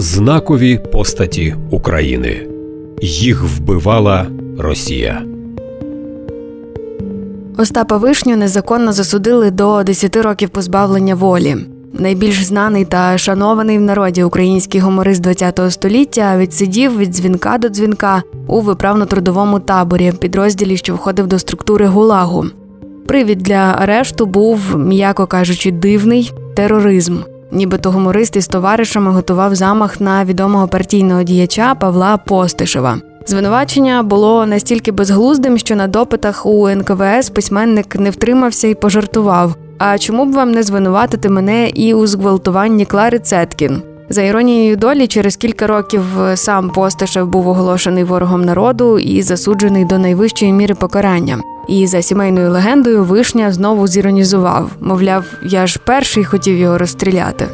знакові постаті України. Їх вбивала Росія. Остапа Вишню незаконно засудили до 10 років позбавлення волі. Найбільш знаний та шанований в народі український гуморист ХХ століття відсидів від дзвінка до дзвінка у виправно-трудовому таборі, підрозділі, що входив до структури Гулагу. Привід для арешту був, м'яко кажучи, дивний тероризм. Нібито гуморист із товаришами готував замах на відомого партійного діяча Павла Постишева. Звинувачення було настільки безглуздим, що на допитах у НКВС письменник не втримався і пожартував. А чому б вам не звинуватити мене і у зґвалтуванні Клари Цеткін? За іронією долі, через кілька років сам Постишев був оголошений ворогом народу і засуджений до найвищої міри покарання. І за сімейною легендою вишня знову зіронізував мовляв, я ж перший хотів його розстріляти.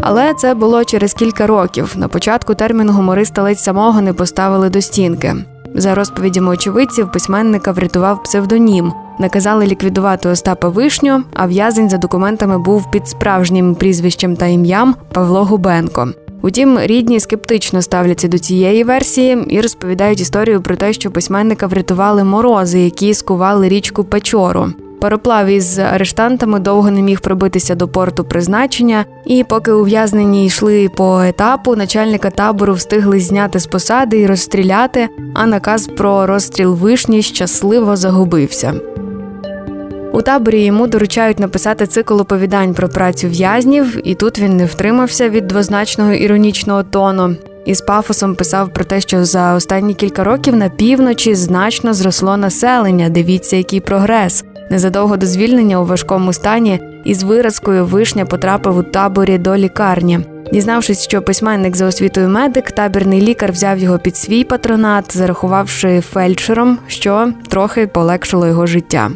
Але це було через кілька років. На початку термін гумориста ледь самого не поставили до стінки. За розповідями очевидців, письменника врятував псевдонім. Наказали ліквідувати Остапа Вишню, а в'язень за документами був під справжнім прізвищем та ім'ям Павло Губенко. Утім, рідні скептично ставляться до цієї версії і розповідають історію про те, що письменника врятували морози, які скували річку Печору. Пароплав із арештантами довго не міг пробитися до порту призначення, і поки ув'язнені йшли по етапу, начальника табору встигли зняти з посади і розстріляти. А наказ про розстріл вишні щасливо загубився. У таборі йому доручають написати цикл оповідань про працю в'язнів, і тут він не втримався від двозначного іронічного тону. І з пафосом писав про те, що за останні кілька років на півночі значно зросло населення. Дивіться, який прогрес. Незадовго до звільнення у важкому стані із виразкою вишня потрапив у таборі до лікарні. Дізнавшись, що письменник за освітою медик, табірний лікар взяв його під свій патронат, зарахувавши фельдшером, що трохи полегшило його життя.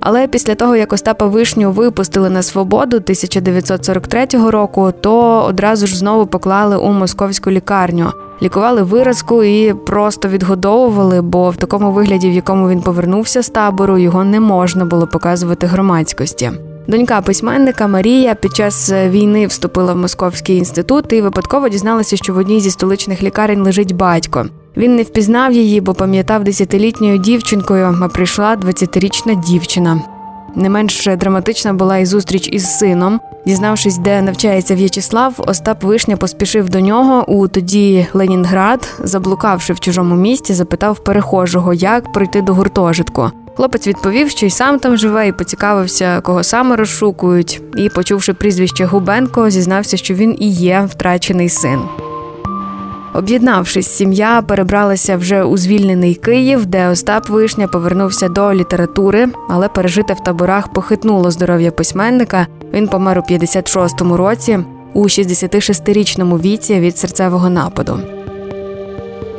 Але після того, як Остапа Вишню випустили на свободу 1943 року, то одразу ж знову поклали у московську лікарню, лікували виразку і просто відгодовували, бо в такому вигляді, в якому він повернувся з табору, його не можна було показувати громадськості. Донька письменника Марія під час війни вступила в московський інститут і випадково дізналася, що в одній зі столичних лікарень лежить батько. Він не впізнав її, бо пам'ятав десятилітньою дівчинкою, а прийшла 20-річна дівчина. Не менш драматична була і зустріч із сином. Дізнавшись, де навчається В'ячеслав, Остап Вишня поспішив до нього у тоді Ленінград, заблукавши в чужому місті, запитав перехожого, як пройти до гуртожитку. Хлопець відповів, що й сам там живе, і поцікавився, кого саме розшукують. І, почувши прізвище Губенко, зізнався, що він і є втрачений син. Об'єднавшись, сім'я перебралася вже у звільнений Київ, де Остап Вишня повернувся до літератури, але пережите в таборах похитнуло здоров'я письменника. Він помер у 56-му році, у 66-річному віці від серцевого нападу.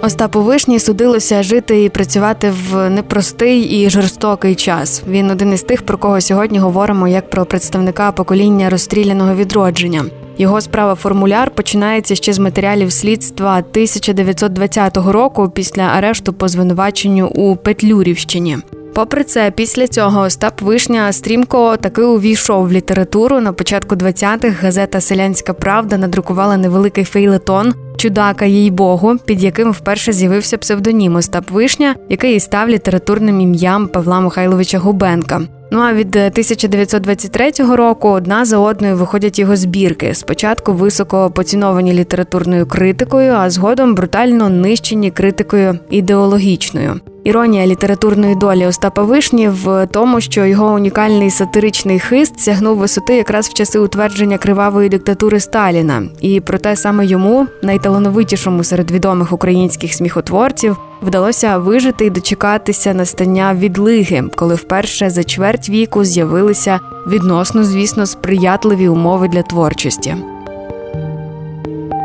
Остапу Вишні судилося жити і працювати в непростий і жорстокий час. Він один із тих, про кого сьогодні говоримо як про представника покоління розстріляного відродження. Його справа формуляр починається ще з матеріалів слідства 1920 року після арешту по звинуваченню у Петлюрівщині. Попри це, після цього Остап Вишня стрімко таки увійшов в літературу. На початку 20-х газета Селянська Правда надрукувала невеликий фейлетон Чудака, їй Богу, під яким вперше з'явився псевдонім Остап Вишня, який і став літературним ім'ям Павла Михайловича Губенка. Ну а від 1923 року одна за одною виходять його збірки. Спочатку високо поціновані літературною критикою, а згодом брутально нищені критикою ідеологічною. Іронія літературної долі Остапа Вишні в тому, що його унікальний сатиричний хист сягнув висоти якраз в часи утвердження кривавої диктатури Сталіна, і проте саме йому, найталановитішому серед відомих українських сміхотворців, вдалося вижити і дочекатися настання відлиги, коли вперше за чверть віку з'явилися відносно, звісно, сприятливі умови для творчості.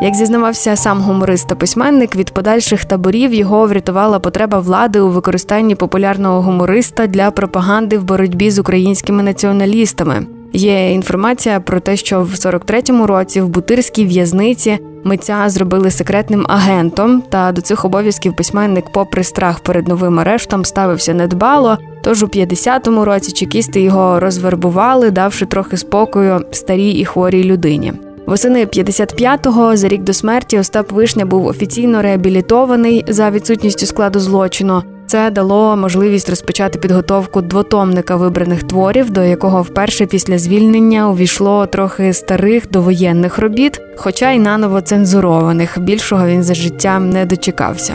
Як зізнавався сам гуморист та письменник, від подальших таборів його врятувала потреба влади у використанні популярного гумориста для пропаганди в боротьбі з українськими націоналістами. Є інформація про те, що в 43-му році в Бутирській в'язниці митця зробили секретним агентом. Та до цих обов'язків письменник, попри страх перед новим арештом, ставився недбало. Тож у 50-му році чекісти його розвербували, давши трохи спокою старій і хворій людині. Восени 55-го, за рік до смерті, Остап Вишня був офіційно реабілітований за відсутністю складу злочину. Це дало можливість розпочати підготовку двотомника вибраних творів, до якого вперше після звільнення увійшло трохи старих довоєнних робіт, хоча й наново цензурованих. Більшого він за життя не дочекався.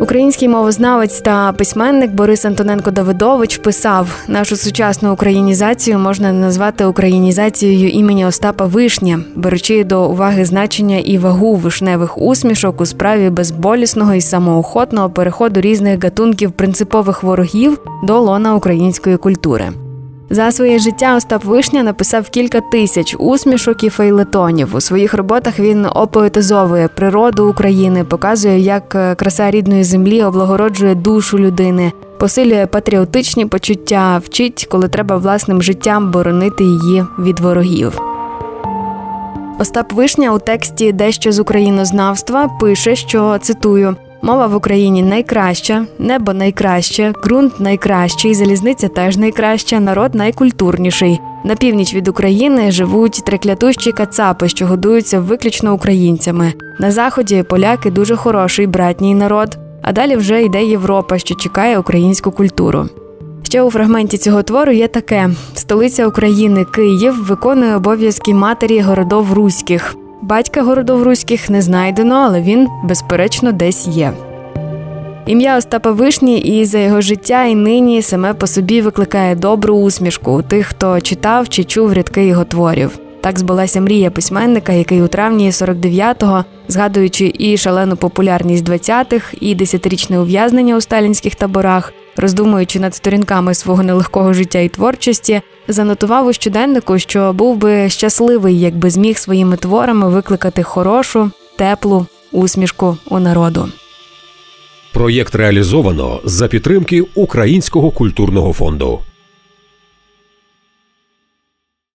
Український мовознавець та письменник Борис Антоненко Давидович писав: нашу сучасну українізацію можна назвати українізацією імені Остапа Вишня, беручи до уваги значення і вагу вишневих усмішок у справі безболісного і самоохотного переходу різних гатунків принципових ворогів до лона української культури. За своє життя Остап Вишня написав кілька тисяч усмішок і фейлетонів. У своїх роботах він опоетизовує природу України, показує, як е, краса рідної землі облагороджує душу людини, посилює патріотичні почуття, вчить, коли треба власним життям боронити її від ворогів. Остап Вишня у тексті Дещо з українознавства пише, що цитую. Мова в Україні найкраща, небо найкраще, ґрунт найкращий, залізниця теж найкраща, народ найкультурніший. На північ від України живуть треклятущі кацапи, що годуються виключно українцями. На заході поляки дуже хороший братній народ. А далі вже йде Європа, що чекає українську культуру. Ще у фрагменті цього твору є таке: столиця України, Київ, виконує обов'язки матері городов руських. Батька городов руських не знайдено, але він, безперечно, десь є. Ім'я Остапа Вишні і за його життя і нині саме по собі викликає добру усмішку у тих, хто читав чи чув рядки його творів. Так збулася мрія письменника, який у травні 49-го, згадуючи і шалену популярність 20-х, і десятирічне ув'язнення у сталінських таборах, роздумуючи над сторінками свого нелегкого життя і творчості, занотував у щоденнику, що був би щасливий, якби зміг своїми творами викликати хорошу, теплу усмішку у народу. Проєкт реалізовано за підтримки Українського культурного фонду.